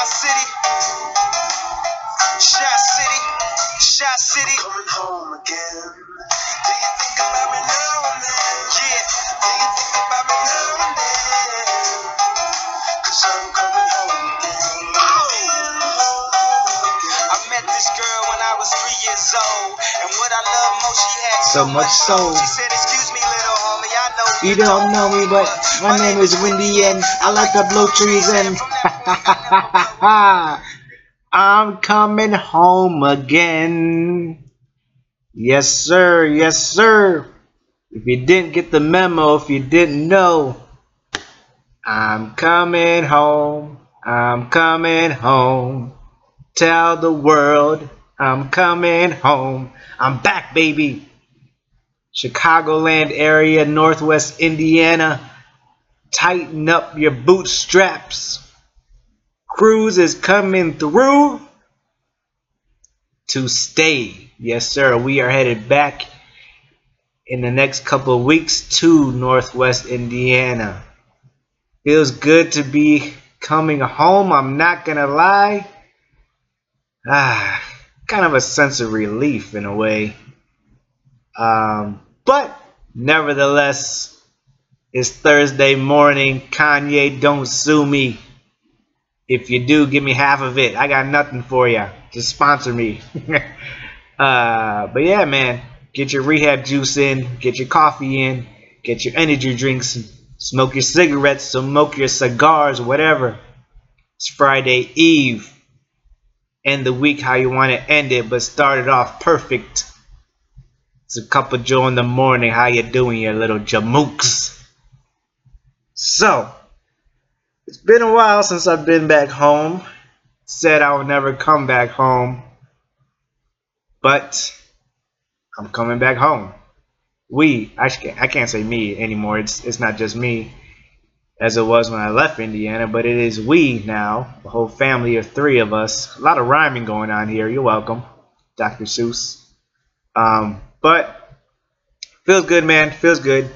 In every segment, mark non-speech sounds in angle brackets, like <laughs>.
Shot City. Shot City. Shot City. Coming home again. Do you think about me now and then? Yeah. Do you think about me now and then? Cause I'm coming home again. Oh. I met this girl when I was three years old, and what I love most, she had So much soul. She said, "Excuse me, little homie, I know You don't know me, but my name is Windy and I like to blow trees and Ah, I'm coming home again. Yes, sir. Yes, sir. If you didn't get the memo, if you didn't know, I'm coming home. I'm coming home. Tell the world I'm coming home. I'm back, baby. Chicagoland area, Northwest Indiana. Tighten up your bootstraps. Cruise is coming through to stay. Yes, sir. We are headed back in the next couple of weeks to Northwest Indiana. Feels good to be coming home. I'm not gonna lie. Ah, kind of a sense of relief in a way. Um, but nevertheless, it's Thursday morning. Kanye, don't sue me. If you do, give me half of it. I got nothing for you. Just sponsor me. <laughs> uh, but yeah, man, get your rehab juice in, get your coffee in, get your energy drinks, smoke your cigarettes, smoke your cigars, whatever. It's Friday Eve. End the week how you want to end it, but start it off perfect. It's a cup of joe in the morning. How you doing, you little jamooks? So, it's been a while since I've been back home. Said I would never come back home. But I'm coming back home. We, I can't, I can't say me anymore. It's it's not just me as it was when I left Indiana, but it is we now, a whole family of three of us. A lot of rhyming going on here. You're welcome, Dr. Seuss. Um, but feels good, man. Feels good.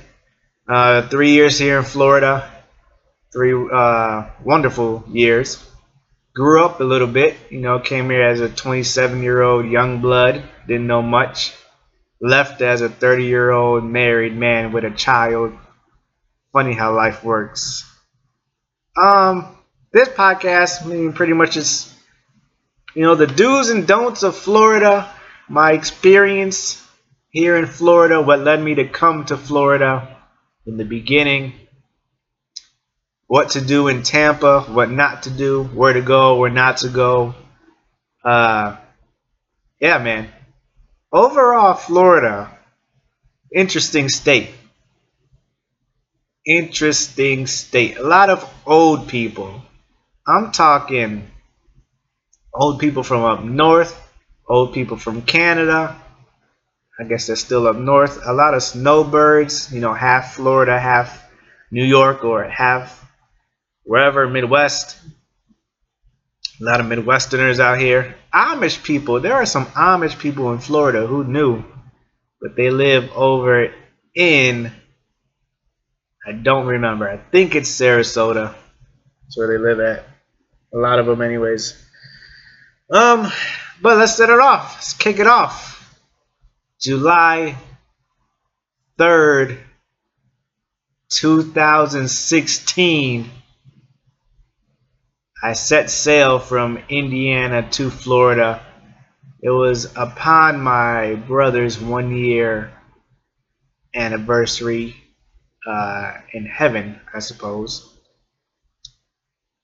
Uh, three years here in Florida. Three uh, wonderful years. Grew up a little bit. You know, came here as a 27 year old young blood. Didn't know much. Left as a 30 year old married man with a child. Funny how life works. Um, this podcast, I mean, pretty much is, you know, the do's and don'ts of Florida, my experience here in Florida, what led me to come to Florida in the beginning, what to do in Tampa, what not to do, where to go, where not to go. Uh, yeah, man. Overall, Florida, interesting state. Interesting state. A lot of old people. I'm talking old people from up north, old people from Canada. I guess they're still up north. A lot of snowbirds, you know, half Florida, half New York, or half wherever, Midwest. A lot of Midwesterners out here. Amish people. There are some Amish people in Florida who knew, but they live over in, I don't remember. I think it's Sarasota. That's where they live at. A lot of them, anyways. Um, but let's set it off. Let's kick it off. July 3rd, 2016. I set sail from Indiana to Florida. It was upon my brother's one year anniversary uh, in heaven, I suppose.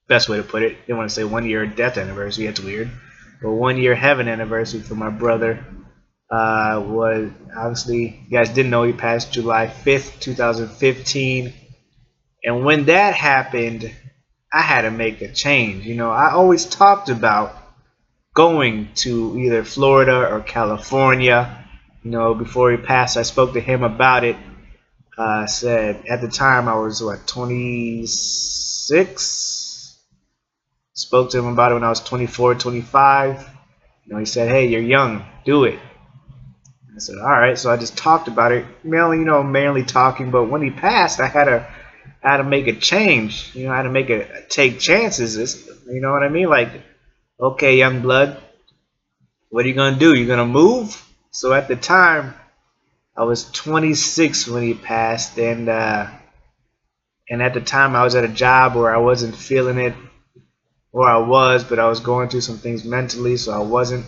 Best way to put it. Didn't want to say one year death anniversary, that's weird. But one year heaven anniversary for my brother uh, was obviously, you guys didn't know he passed July 5th, 2015. And when that happened, I had to make a change. You know, I always talked about going to either Florida or California. You know, before he passed, I spoke to him about it. Uh, said at the time I was what 26. Spoke to him about it when I was 24, 25. You know, he said, "Hey, you're young. Do it." I said, "All right." So I just talked about it, mainly, you know, mainly talking. But when he passed, I had to Had to make a change. You know, how to make a take chances. It's, you know what I mean? Like, okay, young blood, what are you gonna do? You're gonna move? So at the time, I was 26 when he passed, and uh, and at the time I was at a job where I wasn't feeling it, or I was, but I was going through some things mentally, so I wasn't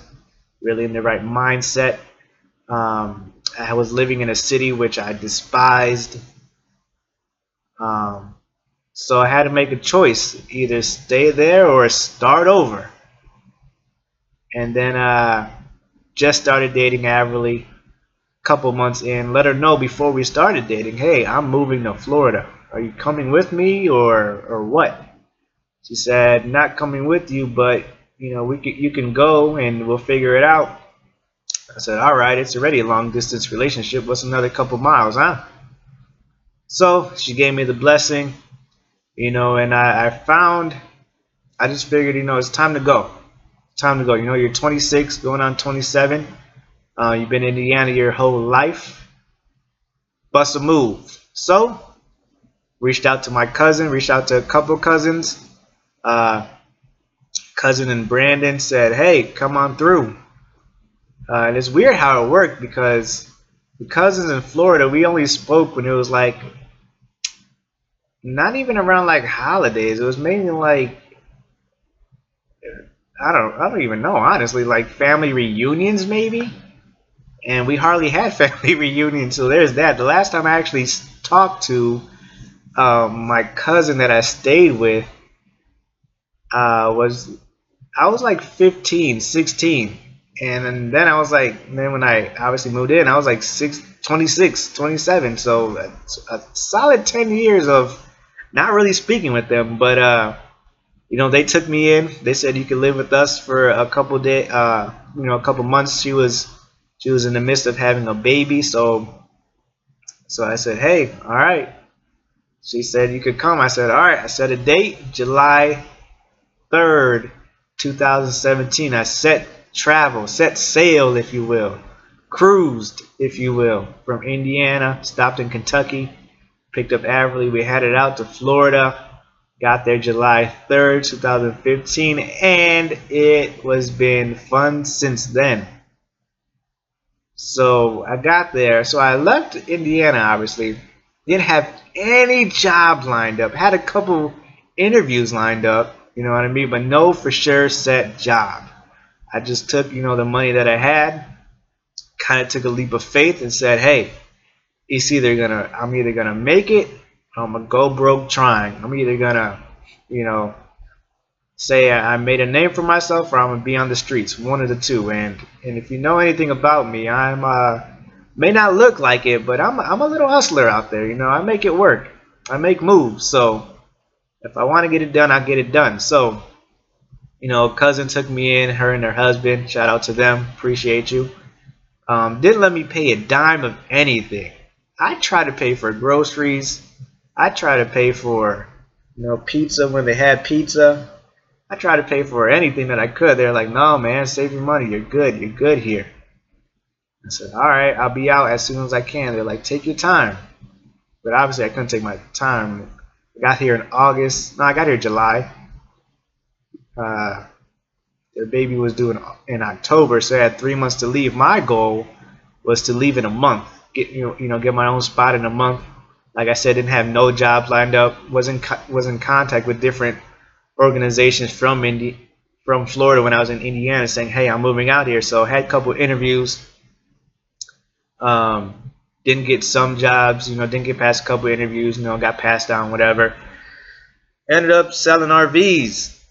really in the right mindset. Um, I was living in a city which I despised. Um, so I had to make a choice either stay there or start over. And then uh, just started dating Averly a couple months in. Let her know before we started dating hey, I'm moving to Florida. Are you coming with me or, or what? She said, Not coming with you, but you know, we can, you can go and we'll figure it out. I said, all right, it's already a long distance relationship. What's another couple miles, huh? So she gave me the blessing, you know, and I, I found, I just figured, you know, it's time to go. Time to go. You know, you're 26, going on 27. Uh, you've been in Indiana your whole life. Bust a move. So, reached out to my cousin, reached out to a couple cousins. Uh, cousin and Brandon said, hey, come on through. Uh, and it's weird how it worked because the cousins in Florida, we only spoke when it was like not even around like holidays. It was mainly like I don't I don't even know honestly, like family reunions maybe. And we hardly had <laughs> family reunions, so there's that. The last time I actually talked to um, my cousin that I stayed with uh, was I was like 15, 16 and then I was like, then when I obviously moved in, I was like six, 26, 27. So a, a solid 10 years of not really speaking with them. But, uh, you know, they took me in. They said you could live with us for a couple day, uh, you know, a couple months. She was, she was in the midst of having a baby. So, so I said, hey, all right. She said you could come. I said, all right. I set a date, July 3rd, 2017. I set travel, set sail, if you will, cruised, if you will, from Indiana, stopped in Kentucky, picked up Averly. We headed out to Florida, got there July 3rd, 2015, and it was been fun since then. So I got there. So I left Indiana, obviously. Didn't have any jobs lined up. Had a couple interviews lined up, you know what I mean? But no for sure set job. I just took, you know, the money that I had, kind of took a leap of faith and said, hey, it's either gonna, I'm either gonna make it, or I'm gonna go broke trying. I'm either gonna, you know, say I made a name for myself or I'm gonna be on the streets, one of the two. And and if you know anything about me, I'm uh may not look like it, but I'm I'm a little hustler out there. You know, I make it work. I make moves. So if I want to get it done, I get it done. So you know, cousin took me in, her and her husband. Shout out to them. Appreciate you. Um, didn't let me pay a dime of anything. I try to pay for groceries. I try to pay for, you know, pizza when they had pizza. I try to pay for anything that I could. They're like, no, man, save your money. You're good. You're good here. I said, all right, I'll be out as soon as I can. They're like, take your time. But obviously, I couldn't take my time. I got here in August. No, I got here July uh, their baby was due in, in October, so I had three months to leave. My goal was to leave in a month, get you know, you know get my own spot in a month. Like I said, didn't have no jobs lined up. was in was in contact with different organizations from Indi- from Florida when I was in Indiana, saying, "Hey, I'm moving out here." So I had a couple interviews. Um, didn't get some jobs, you know, didn't get past a couple interviews, you know, got passed down, whatever. Ended up selling RVs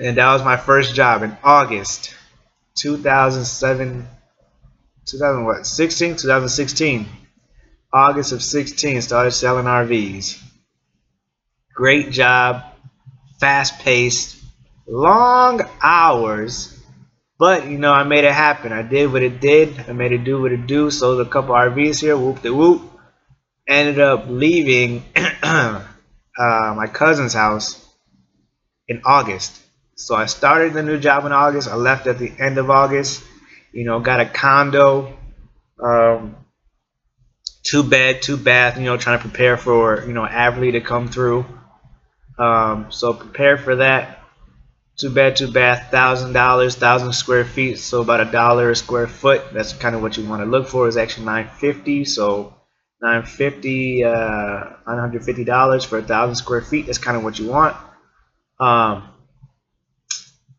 and that was my first job in August 2007 2000 what 16 2016 August of 16 started selling RVs great job fast paced long hours but you know I made it happen. I did what it did. I made it do what it do sold a couple RVs here whoop de whoop. Ended up leaving <clears throat> uh, my cousin's house in August. So I started the new job in August. I left at the end of August. You know, got a condo. Um, two bed, two bath. You know, trying to prepare for you know Averly to come through. Um, so prepare for that. Two bed, two bath, thousand dollars, thousand square feet, so about a dollar a square foot. That's kind of what you want to look for. Is actually nine fifty. So 950 uh, 950 dollars for a thousand square feet. That's kind of what you want. Um,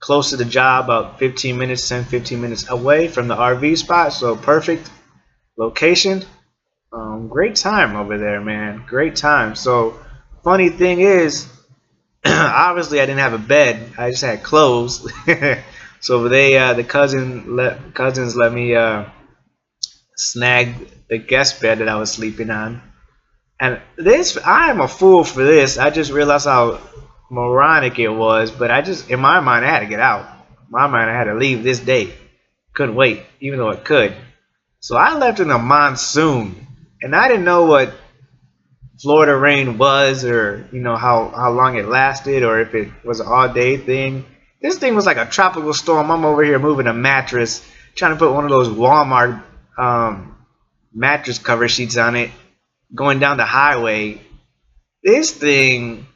close to the job, about 15 minutes, 10, 15 minutes away from the RV spot. So perfect location. Um, great time over there, man. Great time. So funny thing is, <clears throat> obviously I didn't have a bed. I just had clothes. <laughs> so they, uh, the cousin, let cousins let me uh, snag the guest bed that I was sleeping on. And this, I am a fool for this. I just realized how moronic it was, but I just, in my mind, I had to get out. In my mind, I had to leave this day. Couldn't wait, even though it could. So I left in a monsoon, and I didn't know what Florida rain was, or you know how how long it lasted, or if it was an all day thing. This thing was like a tropical storm. I'm over here moving a mattress, trying to put one of those Walmart um, mattress cover sheets on it, going down the highway. This thing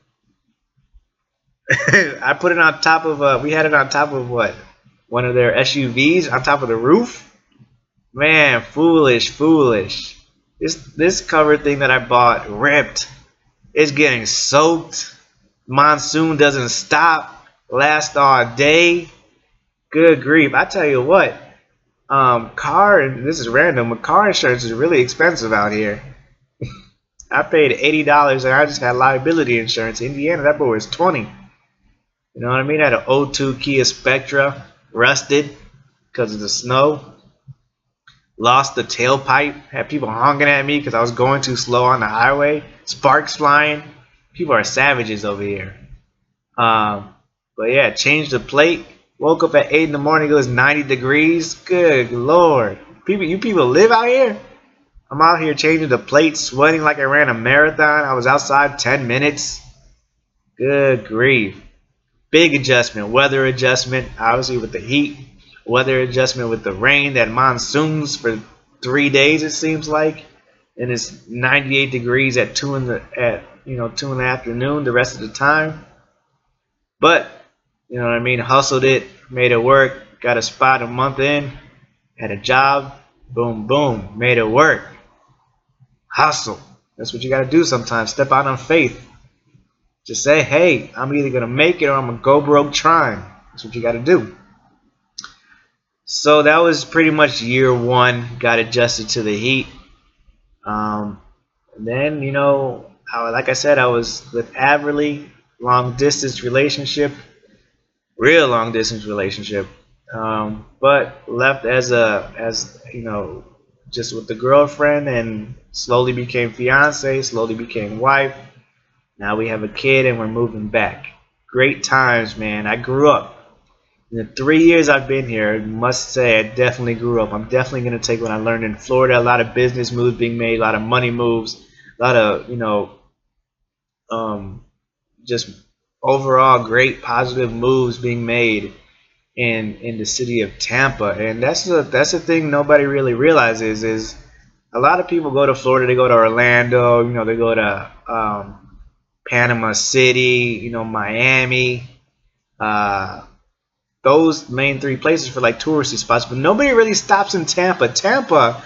<laughs> I put it on top of uh we had it on top of what? One of their SUVs on top of the roof. Man, foolish, foolish. This this cover thing that I bought ripped. It's getting soaked. Monsoon doesn't stop. Last all day. Good grief. I tell you what. Um, car this is random, but car insurance is really expensive out here. <laughs> I paid eighty dollars and I just had liability insurance. In Indiana, that boy was twenty. You know what I mean? I had an 02 Kia Spectra, rusted because of the snow. Lost the tailpipe. Had people honking at me because I was going too slow on the highway. Sparks flying. People are savages over here. Um, but yeah, changed the plate. Woke up at 8 in the morning. It was 90 degrees. Good lord. People, you people live out here? I'm out here changing the plate, sweating like I ran a marathon. I was outside 10 minutes. Good grief big adjustment, weather adjustment, obviously with the heat, weather adjustment with the rain that monsoons for three days it seems like, and it's 98 degrees at two in the at you know two in the afternoon the rest of the time. But you know what I mean, hustled it, made it work, got a spot a month in, had a job, boom boom, made it work. Hustle. That's what you got to do sometimes. Step out on faith. Just say, hey, I'm either going to make it or I'm going to go broke trying. That's what you got to do. So that was pretty much year one. Got adjusted to the heat. Um, then, you know, like I said, I was with Averly, long distance relationship, real long distance relationship. Um, but left as a, as, you know, just with the girlfriend and slowly became fiance, slowly became wife now we have a kid and we're moving back. Great times, man. I grew up. In the three years I've been here, I must say I definitely grew up. I'm definitely going to take what I learned in Florida. A lot of business moves being made, a lot of money moves, a lot of, you know, um, just overall great positive moves being made in in the city of Tampa. And that's the that's the thing nobody really realizes is a lot of people go to Florida, they go to Orlando, you know, they go to um, Panama City, you know, Miami, uh, those main three places for like touristy spots. But nobody really stops in Tampa. Tampa,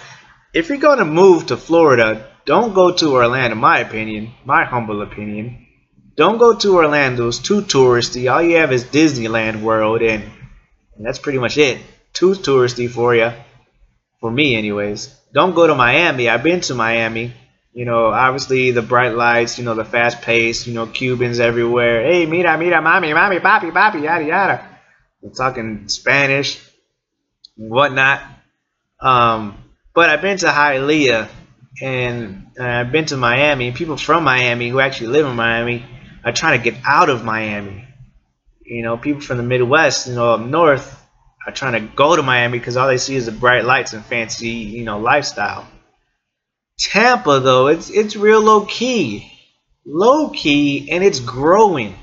if you're going to move to Florida, don't go to Orlando, my opinion, my humble opinion. Don't go to Orlando. It's too touristy. All you have is Disneyland World, and, and that's pretty much it. Too touristy for you. For me, anyways. Don't go to Miami. I've been to Miami. You know, obviously the bright lights, you know, the fast pace, you know, Cubans everywhere. Hey, mira, mira, mami, mami, papi, papi, yada, yada. We're talking Spanish whatnot. Um, but I've been to Hialeah and I've been to Miami. People from Miami who actually live in Miami are trying to get out of Miami. You know, people from the Midwest, you know, up north are trying to go to Miami because all they see is the bright lights and fancy, you know, lifestyle. Tampa though, it's it's real low key. Low key and it's growing.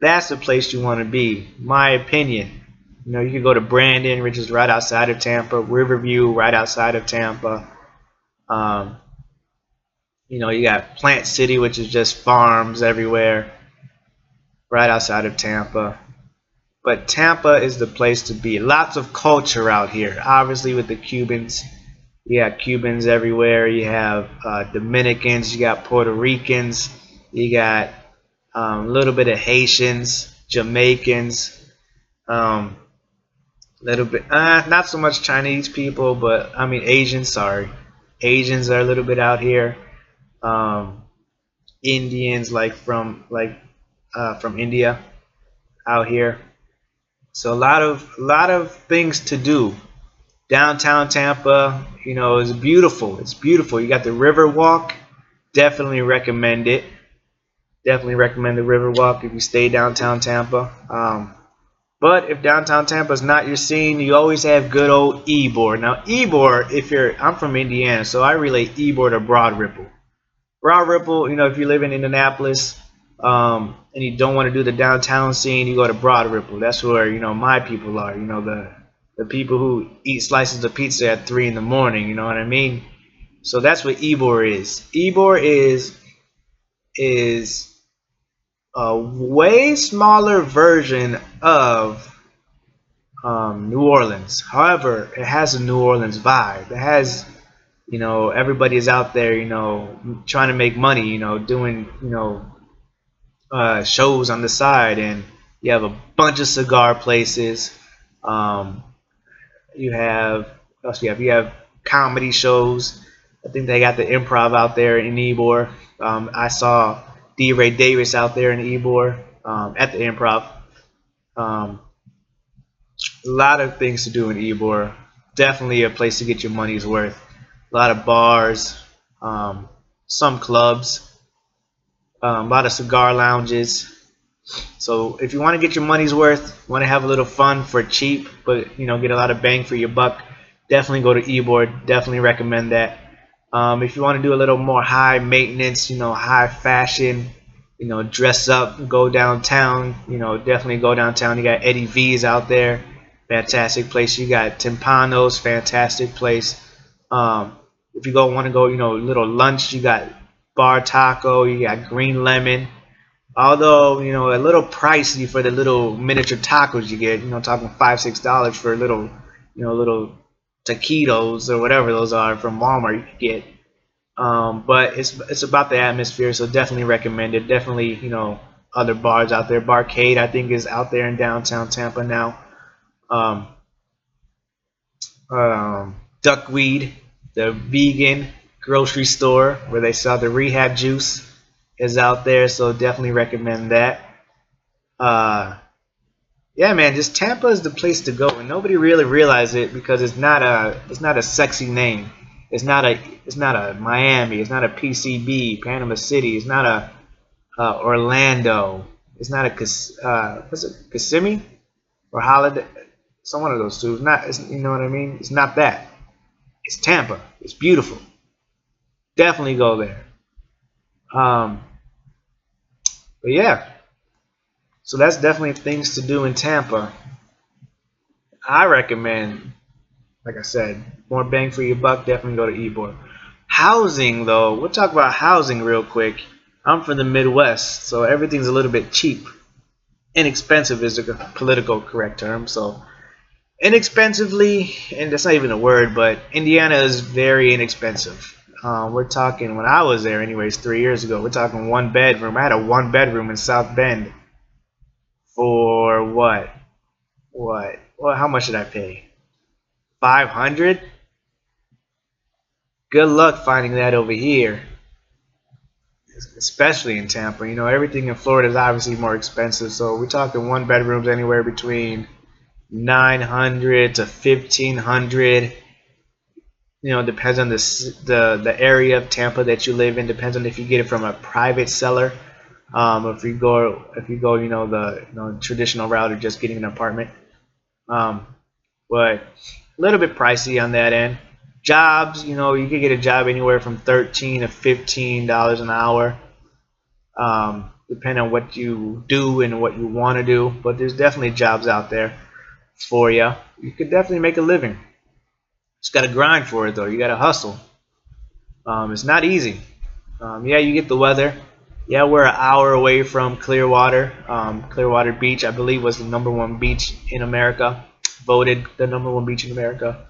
That's the place you want to be, my opinion. You know, you can go to Brandon, which is right outside of Tampa, Riverview, right outside of Tampa. Um, You know, you got Plant City, which is just farms everywhere, right outside of Tampa. But Tampa is the place to be. Lots of culture out here. Obviously, with the Cubans, you got Cubans everywhere. You have uh, Dominicans. You got Puerto Ricans. You got um, a little bit of Haitians, Jamaicans, um, little bit, uh, not so much Chinese people, but I mean Asians. Sorry, Asians are a little bit out here. Um, Indians, like from like uh, from India, out here. So a lot of a lot of things to do. Downtown Tampa, you know, is beautiful. It's beautiful. You got the River Walk. Definitely recommend it. Definitely recommend the River Walk if you stay downtown Tampa. Um, but if downtown Tampa is not your scene, you always have good old Ybor. Now Ybor, if you're, I'm from Indiana, so I relate Ybor to Broad Ripple. Broad Ripple, you know, if you live in Indianapolis um, and you don't want to do the downtown scene, you go to Broad Ripple. That's where you know my people are. You know the the people who eat slices of pizza at three in the morning. You know what I mean? So that's what Ybor is. Ybor is is a way smaller version of um, New Orleans. However, it has a New Orleans vibe. It has, you know, everybody is out there, you know, trying to make money, you know, doing, you know, uh, shows on the side, and you have a bunch of cigar places. Um, you have what else you have? You have comedy shows. I think they got the improv out there in Ybor. Um, I saw DeRay Davis out there in Ybor um, at the improv. Um, a lot of things to do in Ybor. Definitely a place to get your money's worth. A lot of bars, um, some clubs, um, a lot of cigar lounges. So if you want to get your money's worth, want to have a little fun for cheap, but you know get a lot of bang for your buck, definitely go to Ybor. Definitely recommend that. Um, if you want to do a little more high maintenance, you know, high fashion, you know, dress up, go downtown, you know, definitely go downtown. You got Eddie V's out there, fantastic place. You got Timpano's, fantastic place. Um, if you go want to go, you know, little lunch, you got Bar Taco, you got Green Lemon. Although, you know, a little pricey for the little miniature tacos you get, you know, talking five, six dollars for a little, you know, little taquitos or whatever those are from Walmart you could get. Um, but it's it's about the atmosphere, so definitely recommend it. Definitely, you know, other bars out there. Barcade, I think, is out there in downtown Tampa now. Um, um, Duckweed, the vegan grocery store where they sell the rehab juice, is out there, so definitely recommend that. Uh, yeah, man, just Tampa is the place to go, and nobody really realizes it because it's not a it's not a sexy name. It's not a it's not a Miami. It's not a PCB, Panama City. It's not a uh, Orlando. It's not a uh, what's it Kissimmee or Holiday. Some one of those two. It's not. It's, you know what I mean? It's not that. It's Tampa. It's beautiful. Definitely go there. Um, but yeah, so that's definitely things to do in Tampa. I recommend, like I said, more bang for your buck. Definitely go to Ybor. Housing, though, we'll talk about housing real quick. I'm from the Midwest, so everything's a little bit cheap. Inexpensive is a political correct term. So inexpensively, and that's not even a word, but Indiana is very inexpensive. Uh, we're talking when I was there, anyways, three years ago. We're talking one bedroom. I had a one bedroom in South Bend for what? What? Well, how much did I pay? 500? Good luck finding that over here. Especially in Tampa. You know, everything in Florida is obviously more expensive. So we're talking one bedrooms anywhere between 900 to 1500 you know depends on the the the area of Tampa that you live in depends on if you get it from a private seller um, if you go, if you go, you know, the you know, traditional route of just getting an apartment, um, but a little bit pricey on that end. Jobs, you know, you could get a job anywhere from thirteen to fifteen dollars an hour, um, depending on what you do and what you want to do. But there's definitely jobs out there for you. You could definitely make a living. Just got to grind for it though. You got to hustle. Um, it's not easy. Um, yeah, you get the weather. Yeah, we're an hour away from Clearwater. Um, Clearwater Beach, I believe, was the number one beach in America. Voted the number one beach in America.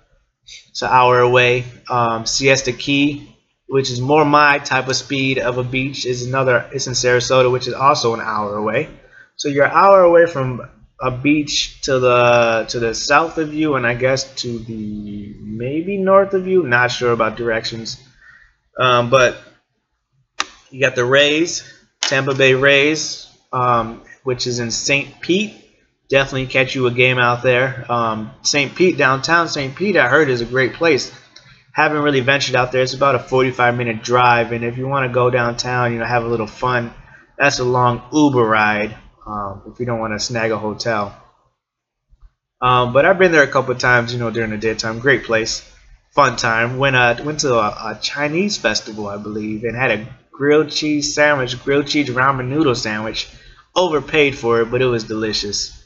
It's an hour away. Um, Siesta Key, which is more my type of speed of a beach, is another. It's in Sarasota, which is also an hour away. So you're an hour away from a beach to the to the south of you, and I guess to the maybe north of you. Not sure about directions, um, but you got the Rays, Tampa Bay Rays, um, which is in St. Pete. Definitely catch you a game out there. Um, St. Pete, downtown St. Pete, I heard is a great place. Haven't really ventured out there. It's about a 45 minute drive, and if you want to go downtown, you know, have a little fun, that's a long Uber ride um, if you don't want to snag a hotel. Um, but I've been there a couple of times, you know, during the daytime. Great place, fun time. Went uh, went to a, a Chinese festival, I believe, and had a grilled cheese sandwich, grilled cheese ramen noodle sandwich. Overpaid for it, but it was delicious.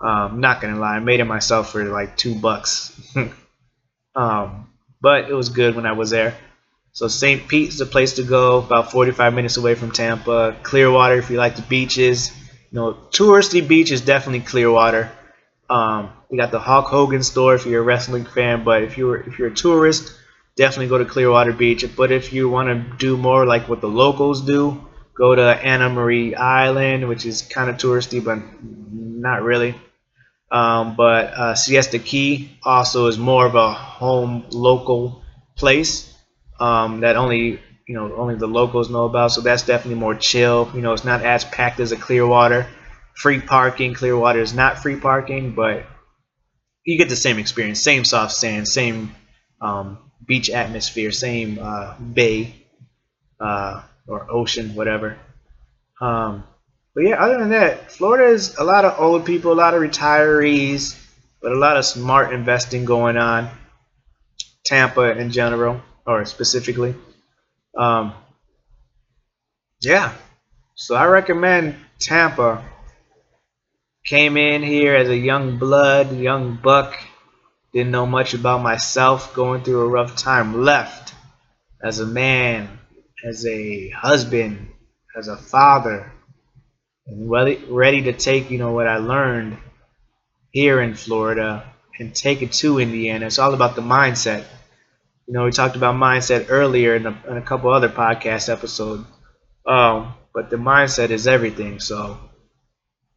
Um, not gonna lie, I made it myself for like two bucks. <laughs> um, but it was good when I was there. So St. Pete's the place to go, about 45 minutes away from Tampa. Clearwater if you like the beaches. You know, touristy beach is definitely Clearwater. Um, we got the Hulk Hogan store if you're a wrestling fan, but if you're if you're a tourist, definitely go to Clearwater Beach. But if you want to do more like what the locals do, go to Anna Maria Island, which is kind of touristy, but not really. Um, but uh, Siesta Key also is more of a home local place um, that only you know only the locals know about. So that's definitely more chill. You know, it's not as packed as a Clearwater. Free parking. Clearwater is not free parking, but you get the same experience. Same soft sand, same um, beach atmosphere, same uh, bay uh, or ocean, whatever. Um, but yeah, other than that, Florida is a lot of old people, a lot of retirees, but a lot of smart investing going on. Tampa in general, or specifically. Um, yeah, so I recommend Tampa. Came in here as a young blood, young buck. Didn't know much about myself, going through a rough time. Left as a man, as a husband, as a father, and ready, ready to take you know what I learned here in Florida and take it to Indiana. It's all about the mindset. You know, we talked about mindset earlier in a, in a couple other podcast episodes. Um, but the mindset is everything. So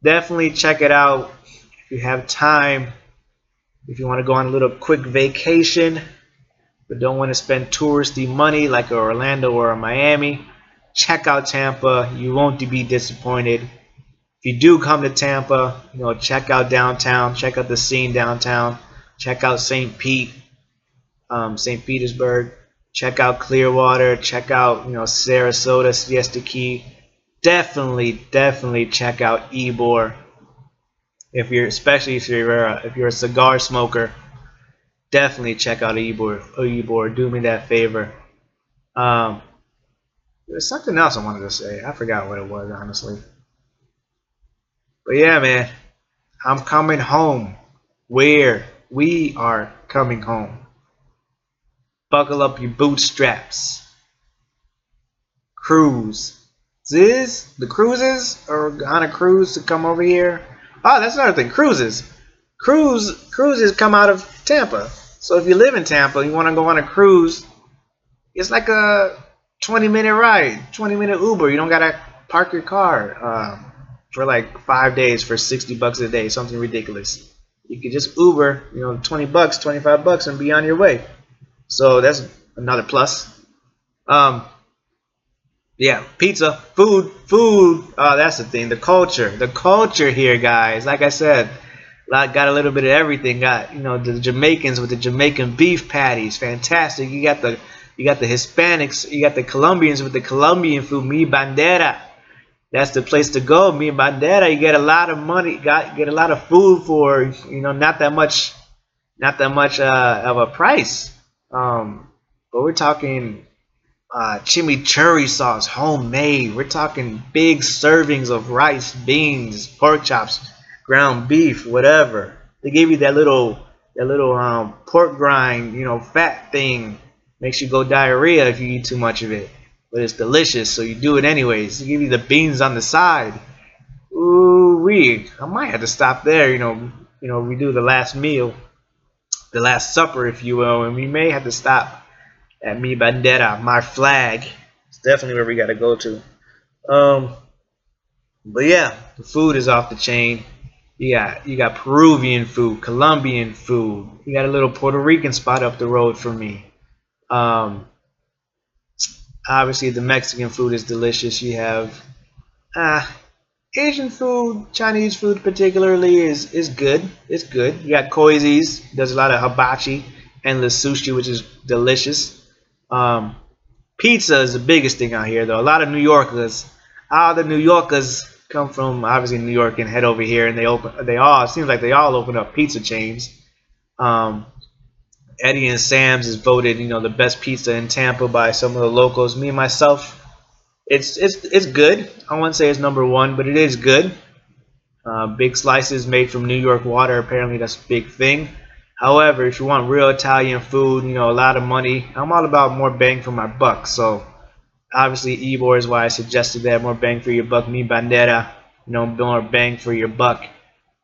definitely check it out if you have time. If you want to go on a little quick vacation, but don't want to spend touristy money like a Orlando or a Miami, check out Tampa. You won't be disappointed. If you do come to Tampa, you know, check out downtown, check out the scene downtown, check out St. Pete, um, St. Petersburg, check out Clearwater, check out you know Sarasota, Siesta Key. Definitely, definitely check out Ybor. If you're, especially if you're a, if you're a cigar smoker, definitely check out Ybor. Ybor, do me that favor. Um, there's something else I wanted to say. I forgot what it was, honestly. But yeah, man, I'm coming home. Where we are coming home. Buckle up your bootstraps. Cruise. Ziz, the cruises are on a cruise to come over here. Oh, that's another thing. Cruises. Cruise cruises come out of Tampa. So if you live in Tampa, you want to go on a cruise. It's like a 20 minute ride, 20 minute Uber. You don't gotta park your car um, for like five days for 60 bucks a day, something ridiculous. You could just Uber, you know, 20 bucks, 25 bucks, and be on your way. So that's another plus. Um, yeah, pizza, food, food. Oh, that's the thing. The culture, the culture here, guys. Like I said, got a little bit of everything. Got you know the Jamaicans with the Jamaican beef patties, fantastic. You got the you got the Hispanics, you got the Colombians with the Colombian food, mi bandera. That's the place to go, mi bandera. You get a lot of money, got get a lot of food for you know not that much, not that much uh, of a price. Um, but we're talking uh, chimichurri sauce, homemade. We're talking big servings of rice, beans, pork chops, ground beef, whatever. They give you that little that little um, pork grind, you know, fat thing. Makes you go diarrhea if you eat too much of it. but it's delicious, so you do it anyways. They give you the beans on the side. Ooh wee! I might have to stop there. You know, you know, we do the last meal, the last supper, if you will, and we may have to stop at Mi Bandera, my flag. It's definitely where we got to go to. Um, but yeah, the food is off the chain. You got you got Peruvian food, Colombian food. You got a little Puerto Rican spot up the road for me. Um, obviously the Mexican food is delicious. You have ah Asian food, Chinese food particularly is is good. It's good. You got Koizi's, does a lot of hibachi and the sushi, which is delicious. Um, pizza is the biggest thing out here, though. A lot of New Yorkers, all the New Yorkers come from obviously New York and head over here, and they open. They all it seems like they all open up pizza chains. Um, Eddie and Sam's is voted, you know, the best pizza in Tampa by some of the locals. Me and myself, it's it's it's good. I wouldn't say it's number one, but it is good. Uh, big slices made from New York water. Apparently, that's a big thing. However, if you want real Italian food, you know, a lot of money, I'm all about more bang for my buck. So, obviously, Ybor is why I suggested that more bang for your buck. Mi bandera, you know, more bang for your buck.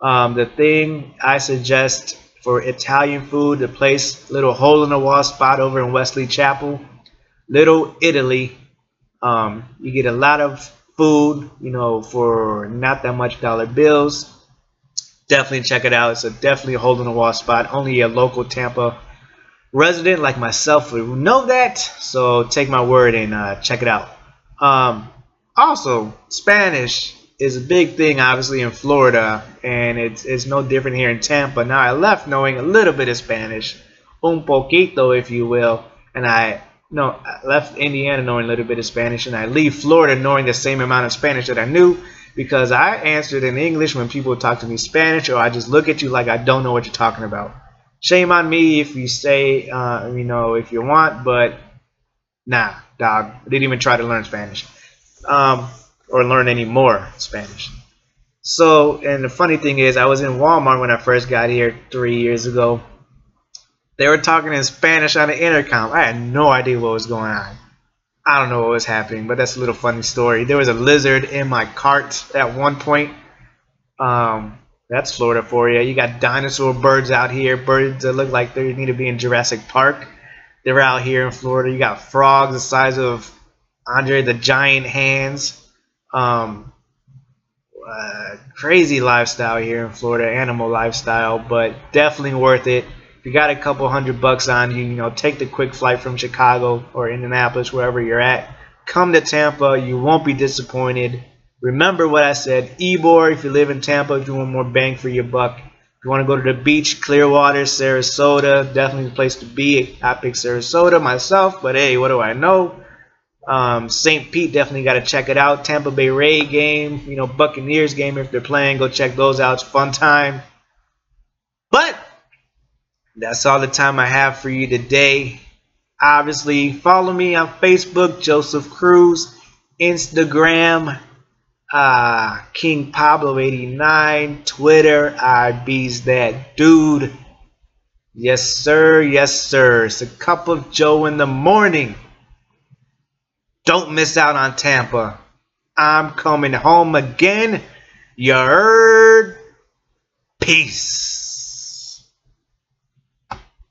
Um, the thing I suggest for Italian food. The place, little hole in the wall spot over in Wesley Chapel, Little Italy. Um, you get a lot of food, you know, for not that much dollar bills. Definitely check it out. It's a definitely a hole in the wall spot. Only a local Tampa resident like myself would know that. So take my word and uh, check it out. Um, also, Spanish is a big thing, obviously, in Florida, and it's, it's no different here in Tampa. Now, I left knowing a little bit of Spanish, un poquito, if you will, and I no, I left Indiana knowing a little bit of Spanish, and I leave Florida knowing the same amount of Spanish that I knew because I answered in English when people talk to me Spanish, or I just look at you like I don't know what you're talking about. Shame on me if you say, uh, you know, if you want, but nah, dog. I didn't even try to learn Spanish. Um, or learn any more Spanish. So, and the funny thing is, I was in Walmart when I first got here three years ago. They were talking in Spanish on the intercom. I had no idea what was going on. I don't know what was happening, but that's a little funny story. There was a lizard in my cart at one point. Um, that's Florida for you. You got dinosaur birds out here, birds that look like they need to be in Jurassic Park. They're out here in Florida. You got frogs the size of Andre the Giant hands. Um, uh, crazy lifestyle here in Florida, animal lifestyle, but definitely worth it. If you got a couple hundred bucks on you, you know, take the quick flight from Chicago or Indianapolis, wherever you're at. Come to Tampa. You won't be disappointed. Remember what I said. Ybor, if you live in Tampa, if you want more bang for your buck. If you want to go to the beach, Clearwater, Sarasota, definitely the place to be. I picked Sarasota myself, but hey, what do I know? Um, St. Pete definitely got to check it out. Tampa Bay Ray game, you know, Buccaneers game if they're playing, go check those out. It's fun time. But that's all the time I have for you today. Obviously, follow me on Facebook, Joseph Cruz, Instagram, uh, King Pablo 89, Twitter, I bees that dude. Yes, sir. Yes, sir. It's a cup of Joe in the morning. Don't miss out on Tampa. I'm coming home again. You heard? Peace.